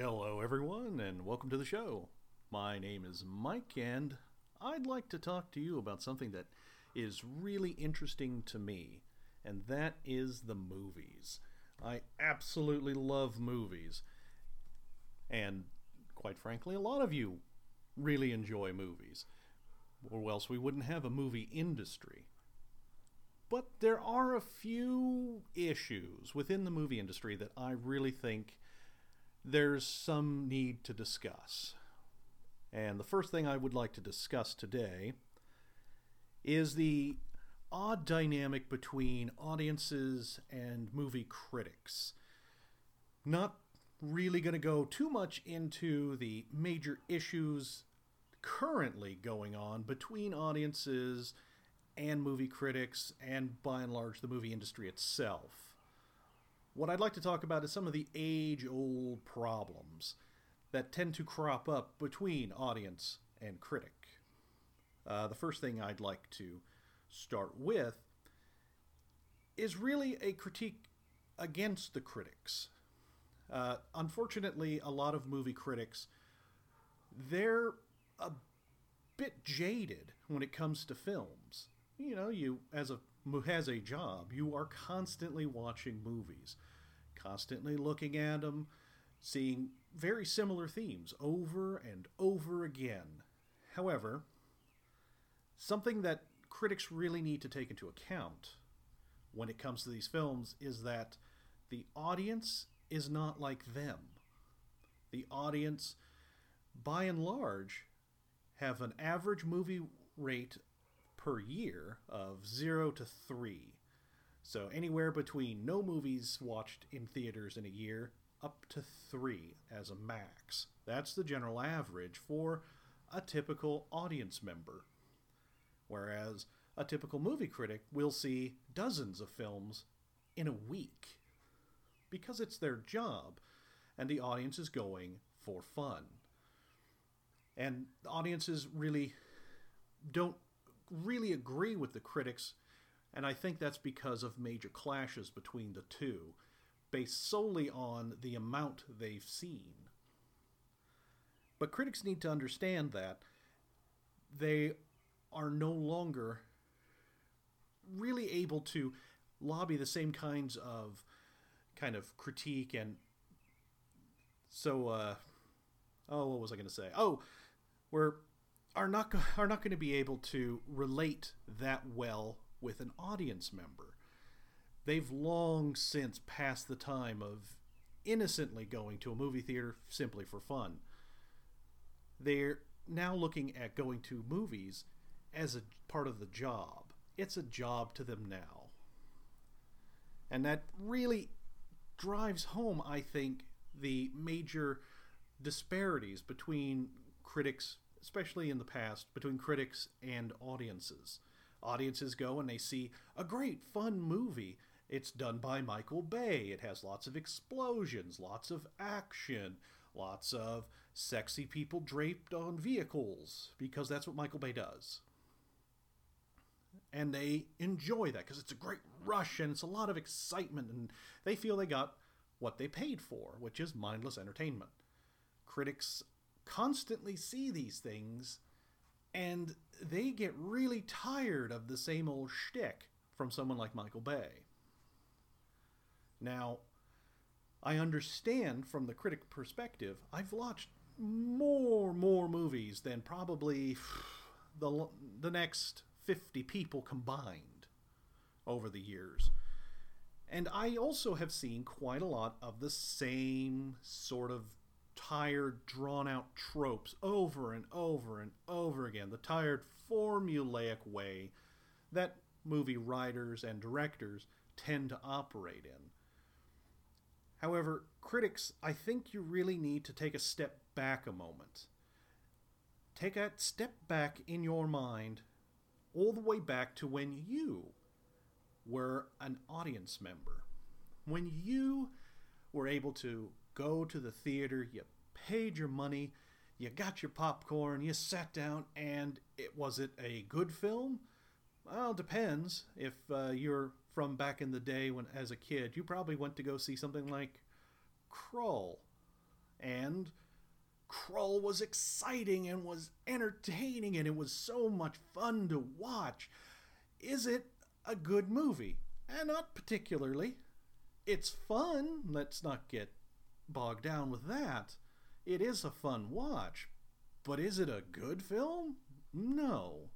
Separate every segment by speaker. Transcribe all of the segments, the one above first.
Speaker 1: Hello, everyone, and welcome to the show. My name is Mike, and I'd like to talk to you about something that is really interesting to me, and that is the movies. I absolutely love movies, and quite frankly, a lot of you really enjoy movies, or else we wouldn't have a movie industry. But there are a few issues within the movie industry that I really think there's some need to discuss. And the first thing I would like to discuss today is the odd dynamic between audiences and movie critics. Not really going to go too much into the major issues currently going on between audiences and movie critics, and by and large, the movie industry itself. What I'd like to talk about is some of the age old problems that tend to crop up between audience and critic. Uh, the first thing I'd like to start with is really a critique against the critics. Uh, unfortunately, a lot of movie critics, they're a bit jaded when it comes to films. You know, you as a who has a job, you are constantly watching movies constantly looking at them, seeing very similar themes over and over again. However, something that critics really need to take into account when it comes to these films is that the audience is not like them. The audience, by and large, have an average movie rate per year of 0 to 3. So anywhere between no movies watched in theaters in a year up to three as a max. That's the general average for a typical audience member. Whereas a typical movie critic will see dozens of films in a week because it's their job and the audience is going for fun. And audiences really don't really agree with the critics and I think that's because of major clashes between the two, based solely on the amount they've seen. But critics need to understand that they are no longer really able to lobby the same kinds of kind of critique and so uh oh what was i going to say oh we're are not are not going to be able to relate that well with an audience member. They've long since passed the time of innocently going to a movie theater simply for fun. They're now looking at going to movies as a part of the job. It's a job to them now. And that really drives home, I think, the major disparities between critics, especially in the past, between critics and audiences. Audiences go and they see a great, fun movie. It's done by Michael Bay. It has lots of explosions, lots of action, lots of sexy people draped on vehicles, because that's what Michael Bay does. And they enjoy that because it's a great rush and it's a lot of excitement, and they feel they got what they paid for, which is mindless entertainment. Critics constantly see these things and they get really tired of the same old shtick from someone like Michael Bay. Now, I understand from the critic perspective, I've watched more more movies than probably the the next 50 people combined over the years. And I also have seen quite a lot of the same sort of tired, drawn out tropes over and over and over again. The tired, formulaic way that movie writers and directors tend to operate in. However, critics, I think you really need to take a step back a moment. Take a step back in your mind all the way back to when you were an audience member. When you were able to go to the theater, you paid your money, you got your popcorn, you sat down, and it was it a good film? Well, depends. If uh, you're from back in the day when, as a kid, you probably went to go see something like Krull. and Krull was exciting and was entertaining and it was so much fun to watch. Is it a good movie? And not particularly. It's fun, let's not get bogged down with that. It is a fun watch, but is it a good film? No.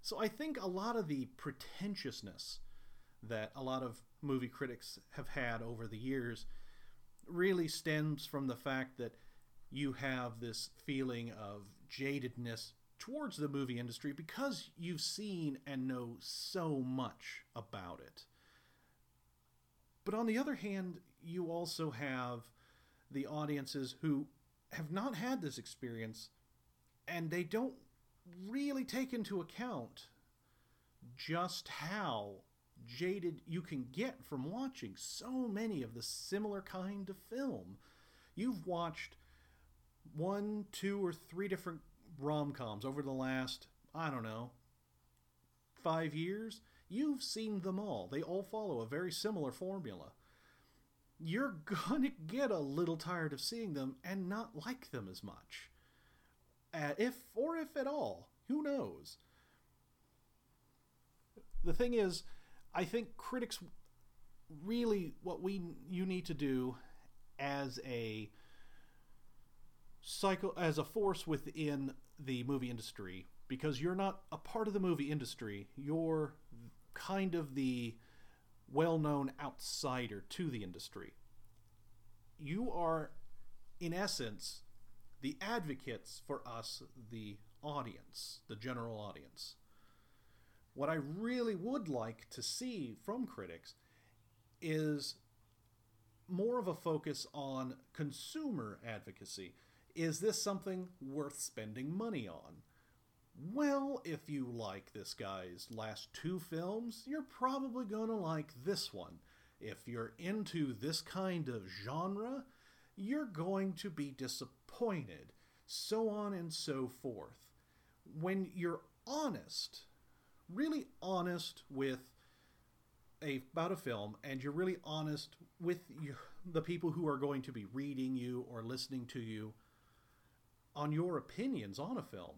Speaker 1: So I think a lot of the pretentiousness that a lot of movie critics have had over the years really stems from the fact that you have this feeling of jadedness towards the movie industry because you've seen and know so much about it. But on the other hand, you also have the audiences who have not had this experience and they don't really take into account just how jaded you can get from watching so many of the similar kind of film. You've watched one, two, or three different rom coms over the last, I don't know, five years. You've seen them all. They all follow a very similar formula. You're to get a little tired of seeing them and not like them as much. Uh, if, or if at all. Who knows? The thing is, I think critics really what we you need to do as a cycle as a force within the movie industry because you're not a part of the movie industry you're kind of the well-known outsider to the industry you are in essence the advocates for us the audience the general audience what I really would like to see from critics is more of a focus on consumer advocacy. Is this something worth spending money on? Well, if you like this guy's last two films, you're probably going to like this one. If you're into this kind of genre, you're going to be disappointed. So on and so forth. When you're honest really honest with a, about a film and you're really honest with your, the people who are going to be reading you or listening to you on your opinions on a film,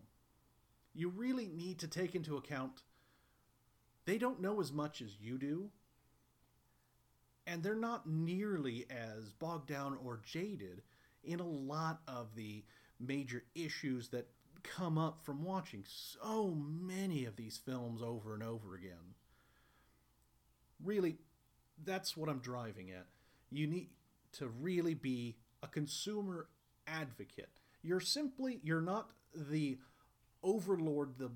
Speaker 1: you really need to take into account they don't know as much as you do, and they're not nearly as bogged down or jaded in a lot of the major issues that come up from watching so many of these films over and over again. Really, that's what I'm driving at. You need to really be a consumer advocate. You're simply, you're not the overlord, the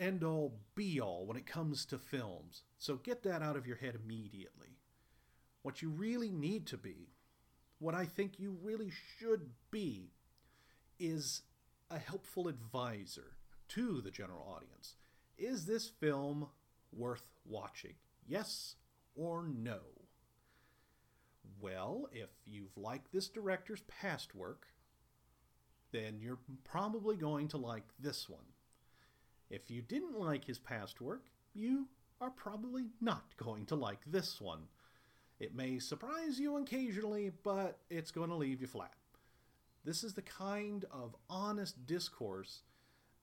Speaker 1: end all be all when it comes to films. So get that out of your head immediately. What you really need to be, what I think you really should be, is a helpful advisor to the general audience. Is this film worth watching? Yes or no? Well, if you've liked this director's past work, then you're probably going to like this one. If you didn't like his past work, you are probably not going to like this one. It may surprise you occasionally, but it's going to leave you flat. This is the kind of honest discourse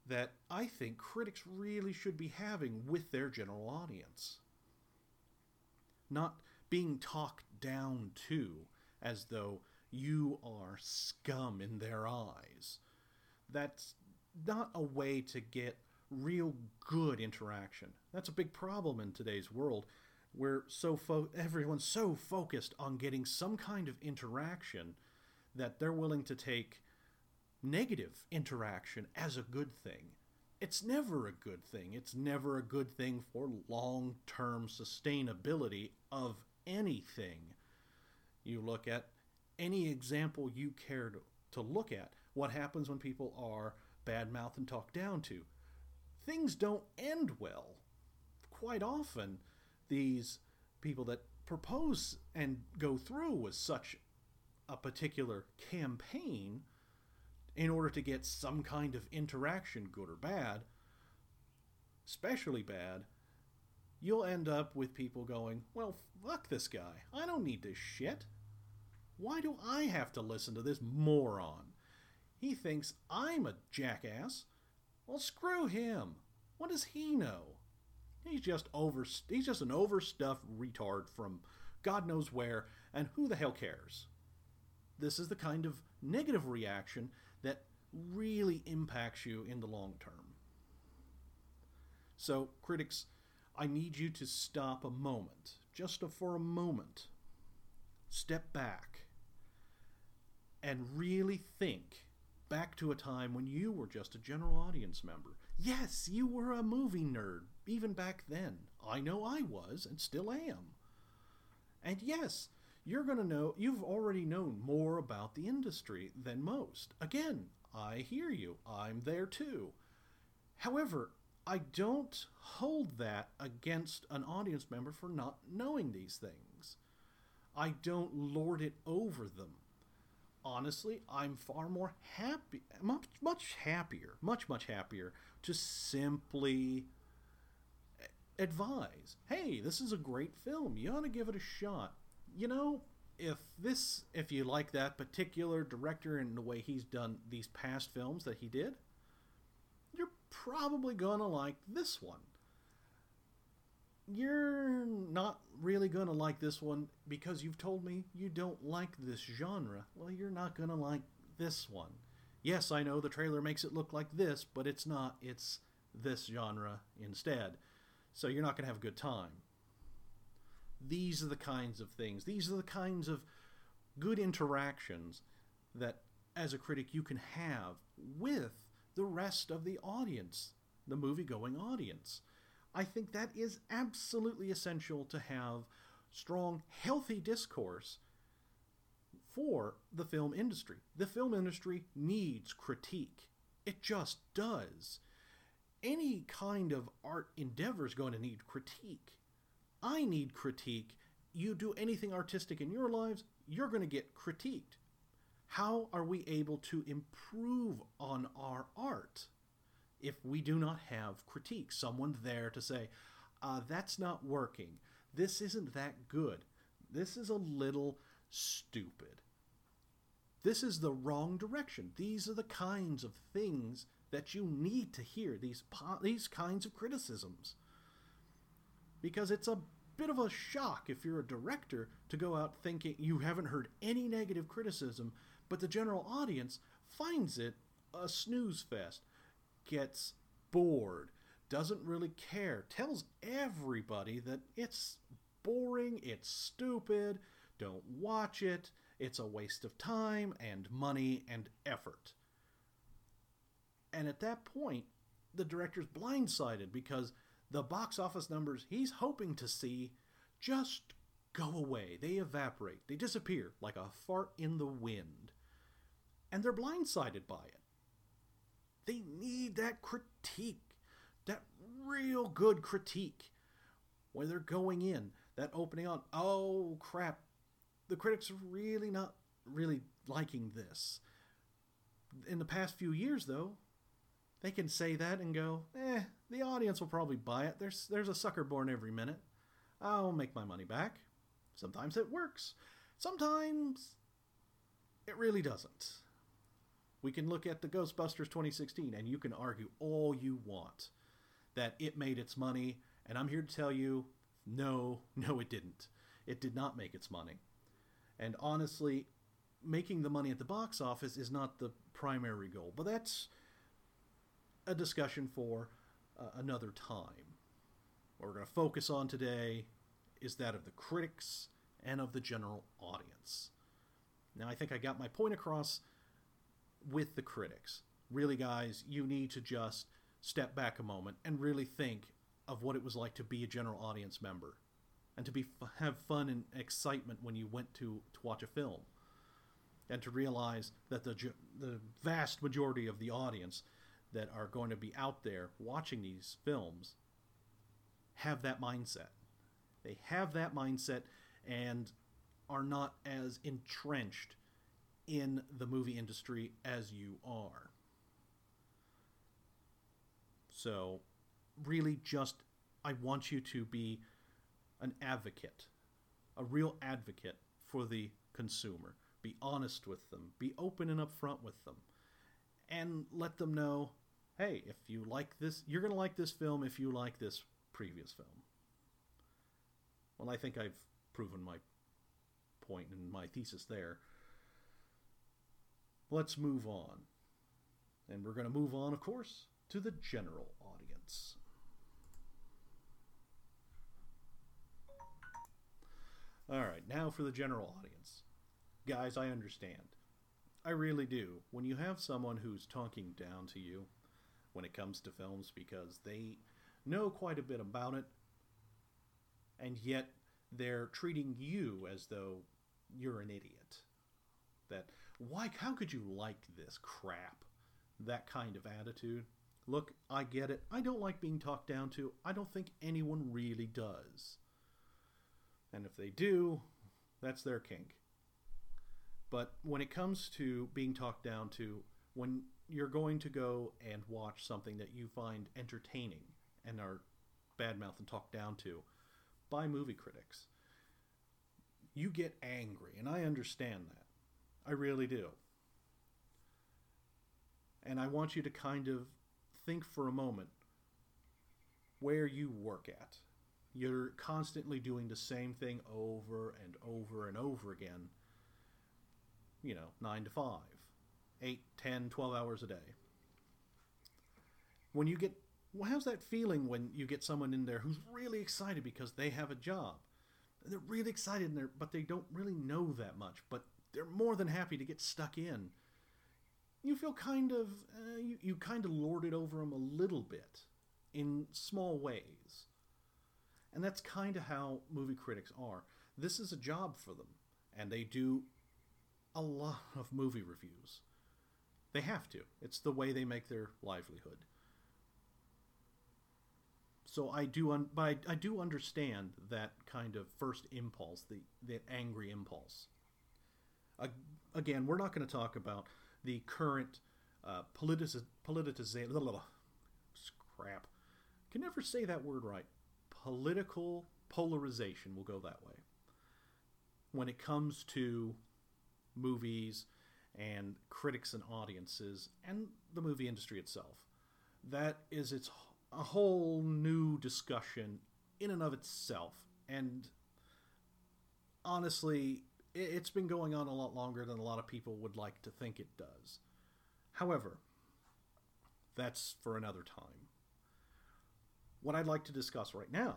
Speaker 1: that I think critics really should be having with their general audience. Not being talked down to as though you are scum in their eyes. That's not a way to get real good interaction. That's a big problem in today's world where so fo- everyone's so focused on getting some kind of interaction that they're willing to take negative interaction as a good thing. It's never a good thing. It's never a good thing for long term sustainability of anything. You look at any example you care to, to look at. What happens when people are bad mouthed and talked down to? Things don't end well. Quite often, these people that propose and go through with such a particular campaign in order to get some kind of interaction, good or bad, especially bad, you'll end up with people going, Well, fuck this guy. I don't need this shit. Why do I have to listen to this moron? He thinks I'm a jackass. Well, screw him. What does he know? He's just over he's just an overstuffed retard from God knows where, and who the hell cares? This is the kind of negative reaction that really impacts you in the long term. So, critics, I need you to stop a moment, just for a moment. Step back and really think back to a time when you were just a general audience member. Yes, you were a movie nerd, even back then. I know I was, and still am. And yes, you're going to know, you've already known more about the industry than most. Again, I hear you. I'm there too. However, I don't hold that against an audience member for not knowing these things. I don't lord it over them. Honestly, I'm far more happy, much, much happier, much, much happier to simply advise hey, this is a great film. You ought to give it a shot. You know, if this, if you like that particular director and the way he's done these past films that he did, you're probably gonna like this one. You're not really gonna like this one because you've told me you don't like this genre. Well, you're not gonna like this one. Yes, I know the trailer makes it look like this, but it's not. It's this genre instead. So you're not gonna have a good time. These are the kinds of things, these are the kinds of good interactions that as a critic you can have with the rest of the audience, the movie going audience. I think that is absolutely essential to have strong, healthy discourse for the film industry. The film industry needs critique. It just does. Any kind of art endeavor is going to need critique. I need critique. You do anything artistic in your lives, you're going to get critiqued. How are we able to improve on our art if we do not have critique? Someone there to say, uh, that's not working. This isn't that good. This is a little stupid. This is the wrong direction. These are the kinds of things that you need to hear, these, po- these kinds of criticisms. Because it's a bit of a shock if you're a director to go out thinking you haven't heard any negative criticism but the general audience finds it a snooze fest, gets bored, doesn't really care, tells everybody that it's boring, it's stupid, don't watch it, it's a waste of time and money and effort. And at that point, the director's blindsided because the box office numbers he's hoping to see just go away. They evaporate, they disappear like a fart in the wind and they're blindsided by it. They need that critique, that real good critique when they're going in, that opening on, oh crap, the critics are really not really liking this. In the past few years, though, they can say that and go, eh, the audience will probably buy it. There's, there's a sucker born every minute. I'll make my money back. Sometimes it works. Sometimes it really doesn't. We can look at the Ghostbusters 2016 and you can argue all you want that it made its money. And I'm here to tell you no, no, it didn't. It did not make its money. And honestly, making the money at the box office is not the primary goal. But that's a discussion for uh, another time. What we're going to focus on today is that of the critics and of the general audience. Now, I think I got my point across with the critics. Really, guys, you need to just step back a moment and really think of what it was like to be a general audience member and to be have fun and excitement when you went to, to watch a film and to realize that the the vast majority of the audience that are going to be out there watching these films have that mindset. They have that mindset and are not as entrenched in the movie industry as you are. So, really, just I want you to be an advocate, a real advocate for the consumer, Be honest with them. Be open and upfront with them. And let them know hey, if you like this, you're going to like this film if you like this previous film. Well, I think I've proven my and my thesis there. Let's move on. And we're going to move on, of course, to the general audience. All right, now for the general audience. Guys, I understand. I really do. When you have someone who's talking down to you when it comes to films because they know quite a bit about it, and yet they're treating you as though you're an idiot. That, why, how could you like this crap? That kind of attitude. Look, I get it. I don't like being talked down to. I don't think anyone really does. And if they do, that's their kink. But when it comes to being talked down to, when you're going to go and watch something that you find entertaining and are badmouthed and talked down to by movie critics, you get angry. And I understand that. I really do. And I want you to kind of think for a moment where you work at you're constantly doing the same thing over and over and over again. You know, 9 to 5, 8, 10, 12 hours a day. When you get, well, how's that feeling when you get someone in there who's really excited because they have a job? They're really excited in there, but they don't really know that much, but they're more than happy to get stuck in. You feel kind of, uh, you, you kind of lord it over them a little bit in small ways and that's kind of how movie critics are. This is a job for them, and they do a lot of movie reviews. They have to. It's the way they make their livelihood. So I do, un- but I, I do understand that kind of first impulse, the the angry impulse. Again, we're not going to talk about the current uh, politici- politicization. Crap, can never say that word right political polarization, we'll go that way, when it comes to movies and critics and audiences and the movie industry itself. That is its a whole new discussion in and of itself. And honestly, it's been going on a lot longer than a lot of people would like to think it does. However, that's for another time what I'd like to discuss right now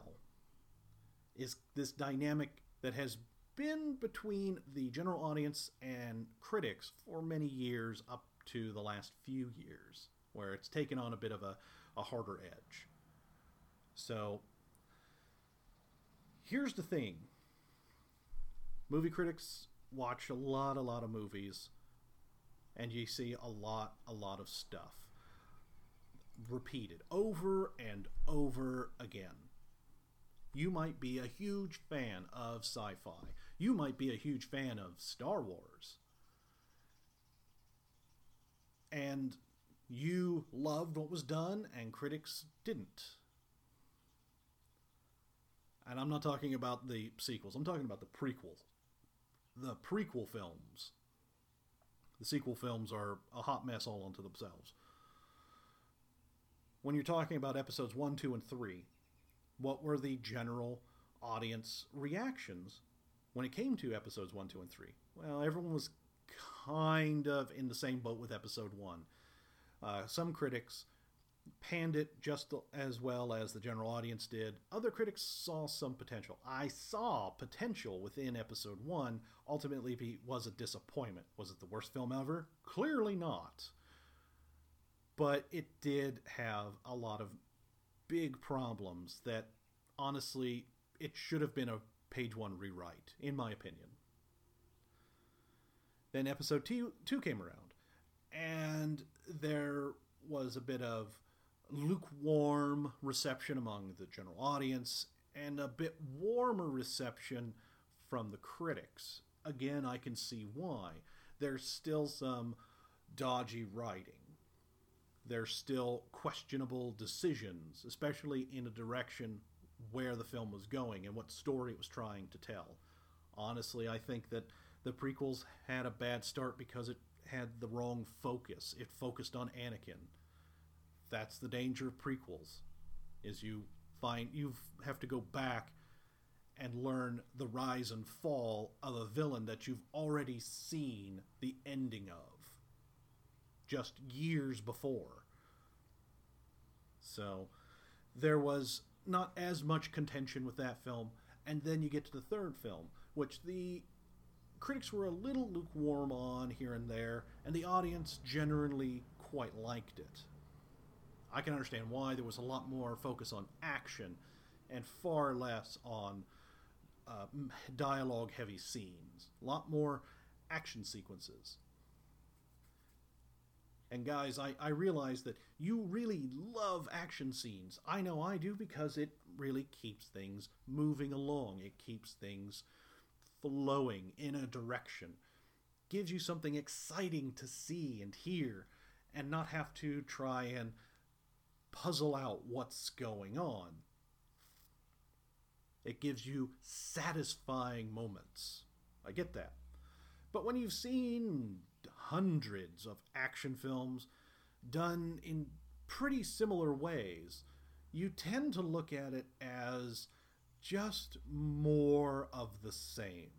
Speaker 1: is this dynamic that has been between the general audience and critics for many years up to the last few years, where it's taken on a bit of a, a harder edge. So, here's the thing movie critics watch a lot, a lot of movies, and you see a lot, a lot of stuff repeated over and over again. You might be a huge fan of sci fi. You might be a huge fan of Star Wars. And you loved what was done, and critics didn't. And I'm not talking about the sequels, I'm talking about the prequels. The prequel films. The sequel films are a hot mess all unto themselves when you're talking about episodes one, two, and three, what were the general audience reactions when it came to episodes one, two, and three? Well, everyone was kind of in the same boat with episode one. Uh, some critics panned it just as well as the general audience did. Other critics saw some potential. I saw potential within episode one. Ultimately, it was a disappointment. Was it the worst film ever? Clearly not but it did have a lot of big problems that honestly it should have been a page one rewrite in my opinion then episode two, two came around and there was a bit of lukewarm reception among the general audience and a bit warmer reception from the critics again i can see why there's still some dodgy writing there's still questionable decisions, especially in a direction where the film was going and what story it was trying to tell. Honestly, I think that the prequels had a bad start because it had the wrong focus. It focused on Anakin. That's the danger of prequels, is you find you have to go back and learn the rise and fall of a villain that you've already seen the ending of just years before. So there was not as much contention with that film. And then you get to the third film, which the critics were a little lukewarm on here and there, and the audience generally quite liked it. I can understand why there was a lot more focus on action and far less on uh, dialogue heavy scenes, a lot more action sequences. And guys, I, I realize that you really love action scenes. I know I do because it really keeps things moving along. It keeps things flowing in a direction. Gives you something exciting to see and hear and not have to try and puzzle out what's going on. It gives you satisfying moments. I get that. But when you've seen hundreds of action films done in pretty similar ways, you tend to look at it as just more of the same.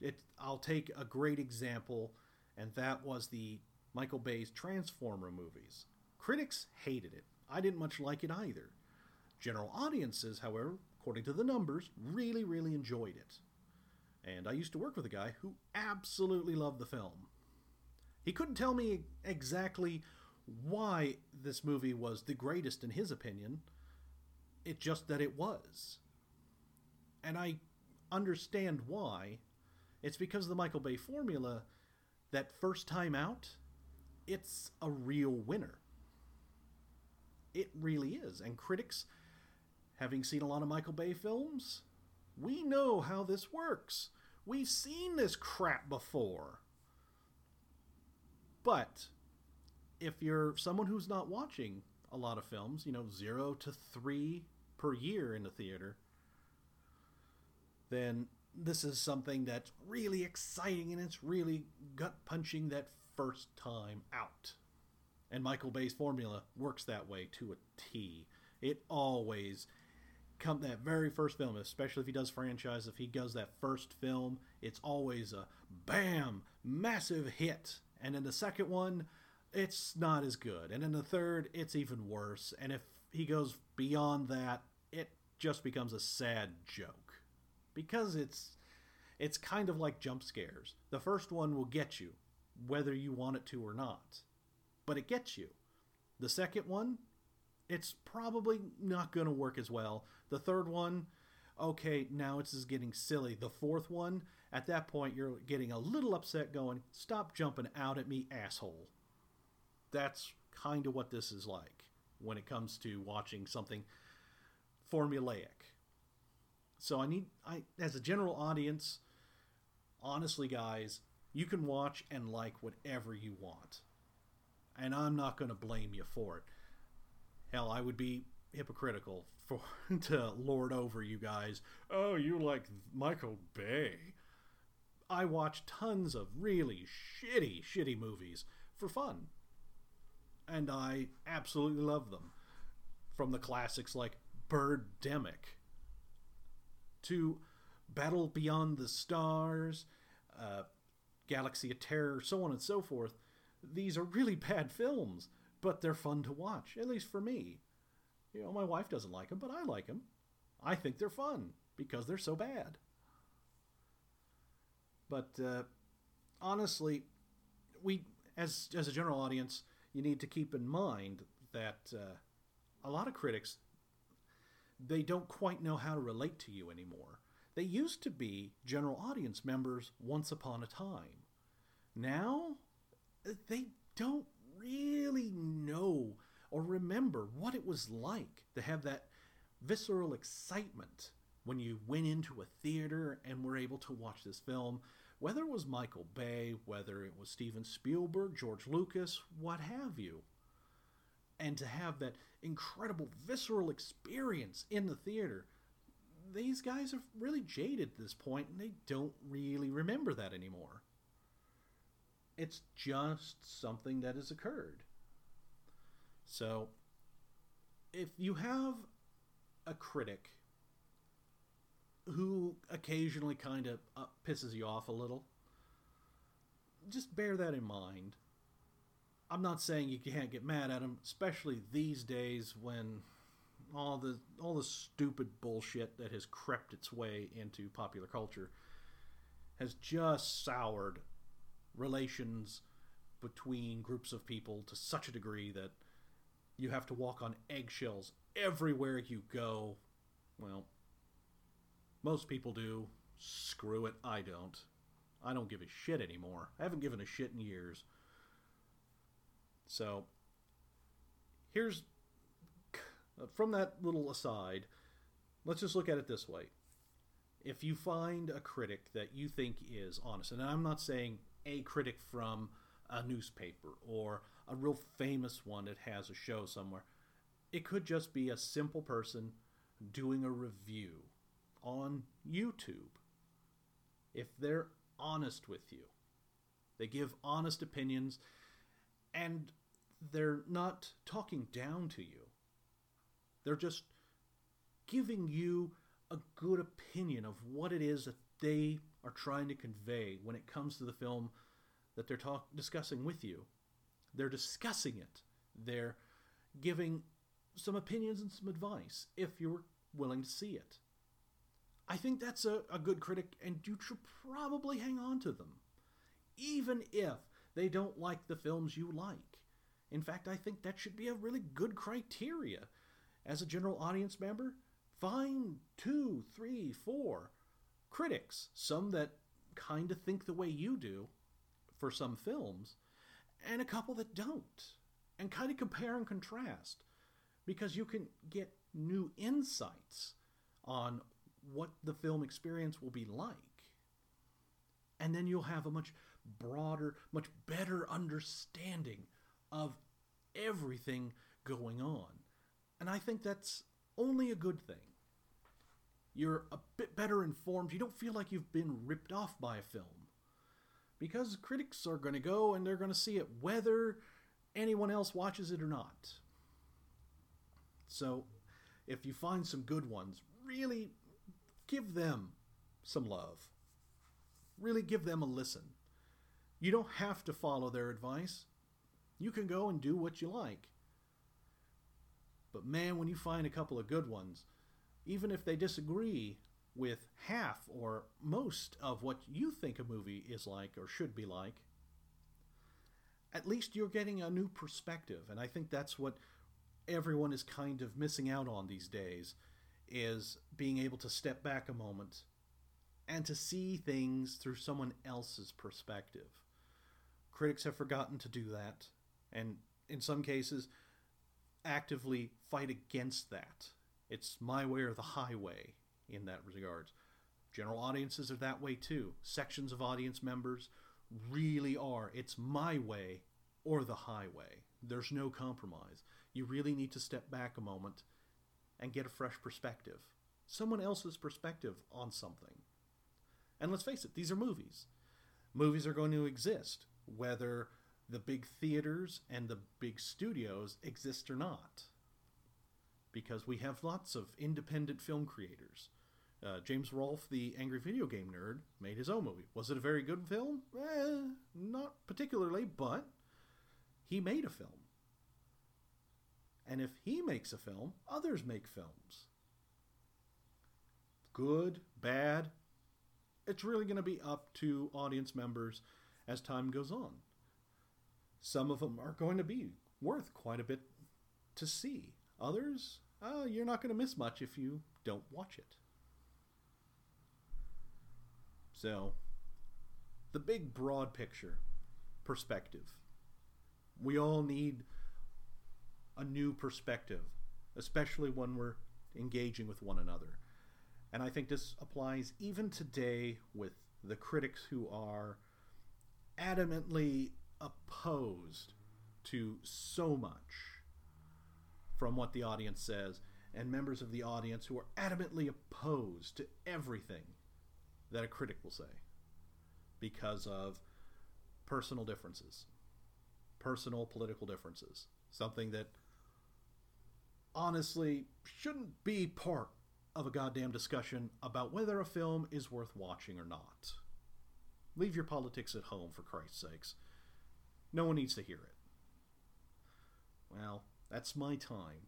Speaker 1: It, I'll take a great example, and that was the Michael Bay's Transformer movies. Critics hated it. I didn't much like it either. General audiences, however, according to the numbers, really, really enjoyed it. And I used to work with a guy who absolutely loved the film. He couldn't tell me exactly why this movie was the greatest in his opinion. it's just that it was. And I understand why. It's because of the Michael Bay formula, that first time out, it's a real winner. It really is. And critics Having seen a lot of Michael Bay films, we know how this works. We've seen this crap before. But if you're someone who's not watching a lot of films, you know, zero to three per year in the theater, then this is something that's really exciting and it's really gut punching that first time out. And Michael Bay's formula works that way to a T. It always come that very first film, especially if he does franchise, if he does that first film, it's always a bam, massive hit. And then the second one, it's not as good. And in the third, it's even worse. And if he goes beyond that, it just becomes a sad joke. Because it's it's kind of like jump scares. The first one will get you, whether you want it to or not. But it gets you. The second one, it's probably not going to work as well. The third one, okay, now it's just getting silly. The fourth one, at that point, you're getting a little upset, going, stop jumping out at me, asshole. That's kind of what this is like when it comes to watching something formulaic. So I need, I as a general audience, honestly, guys, you can watch and like whatever you want. And I'm not going to blame you for it. Hell, I would be hypocritical for to lord over you guys. Oh, you like Michael Bay. I watch tons of really shitty, shitty movies for fun. And I absolutely love them. From the classics like Birdemic to Battle Beyond the Stars, uh, Galaxy of Terror, so on and so forth. These are really bad films but they're fun to watch, at least for me. You know, my wife doesn't like them, but I like them. I think they're fun because they're so bad. But uh, honestly, we as as a general audience, you need to keep in mind that uh, a lot of critics they don't quite know how to relate to you anymore. They used to be general audience members once upon a time. Now they don't really know or remember what it was like to have that visceral excitement when you went into a theater and were able to watch this film, whether it was Michael Bay, whether it was Steven Spielberg, George Lucas, what have you. And to have that incredible visceral experience in the theater, these guys are really jaded at this point and they don't really remember that anymore. It's just something that has occurred. So, if you have a critic who occasionally kind of uh, pisses you off a little, just bear that in mind. I'm not saying you can't get mad at him, especially these days when all the all the stupid bullshit that has crept its way into popular culture has just soured relations between groups of people to such a degree that you have to walk on eggshells everywhere you go. Well, most people do. Screw it, I don't. I don't give a shit anymore. I haven't given a shit in years. So, here's from that little aside, let's just look at it this way. If you find a critic that you think is honest, and I'm not saying a critic from a newspaper or a real famous one that has a show somewhere, it could just be a simple person doing a review on YouTube. If they're honest with you, they give honest opinions, and they're not talking down to you. They're just giving you a good opinion of what it is that they are trying to convey when it comes to the film that they're talk- discussing with you. They're discussing it. They're giving some opinions and some advice if you're willing to see it. I think that's a, a good critic, and you should probably hang on to them, even if they don't like the films you like. In fact, I think that should be a really good criteria as a general audience member, find two, three, four critics, some that kind of think the way you do for some films, and a couple that don't, and kind of compare and contrast because you can get new insights on what the film experience will be like. And then you'll have a much broader, much better understanding of everything going on. And I think that's only a good thing. You're a bit better informed. You don't feel like you've been ripped off by a film. Because critics are going to go and they're going to see it whether anyone else watches it or not. So, if you find some good ones, really give them some love. Really give them a listen. You don't have to follow their advice. You can go and do what you like. But man, when you find a couple of good ones, even if they disagree with half or most of what you think a movie is like or should be like, at least you're getting a new perspective. And I think that's what everyone is kind of missing out on these days is being able to step back a moment and to see things through someone else's perspective. Critics have forgotten to do that, and in some cases, actively fight against that. It's my way or the highway in that regards. General audiences are that way too. Sections of audience members really are. It's my way or the highway. There's no compromise. You really need to step back a moment and get a fresh perspective. Someone else's perspective on something. And let's face it, these are movies. Movies are going to exist, whether the big theaters and the big studios exist or not. Because we have lots of independent film creators. Uh, James Rolfe, the angry video game nerd, made his own movie. Was it a very good film? Eh, not particularly, but he made a film. And if he makes a film, others make films. Good, bad, it's really going to be up to audience members as time goes on. Some of them are going to be worth quite a bit to see. Others, uh, you're not going to miss much if you don't watch it. So, the big broad picture perspective. We all need a new perspective, especially when we're engaging with one another. And I think this applies even today with the critics who are adamantly opposed to so much from what the audience says and members of the audience who are adamantly opposed to everything that a critic will say because of personal differences, personal political differences, something that honestly shouldn't be part of a goddamn discussion about whether a film is worth watching or not. Leave your politics at home, for Christ's sakes. No one needs to hear it. Well, that's my time.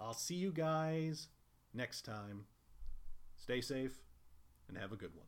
Speaker 1: I'll see you guys next time. Stay safe and have a good one.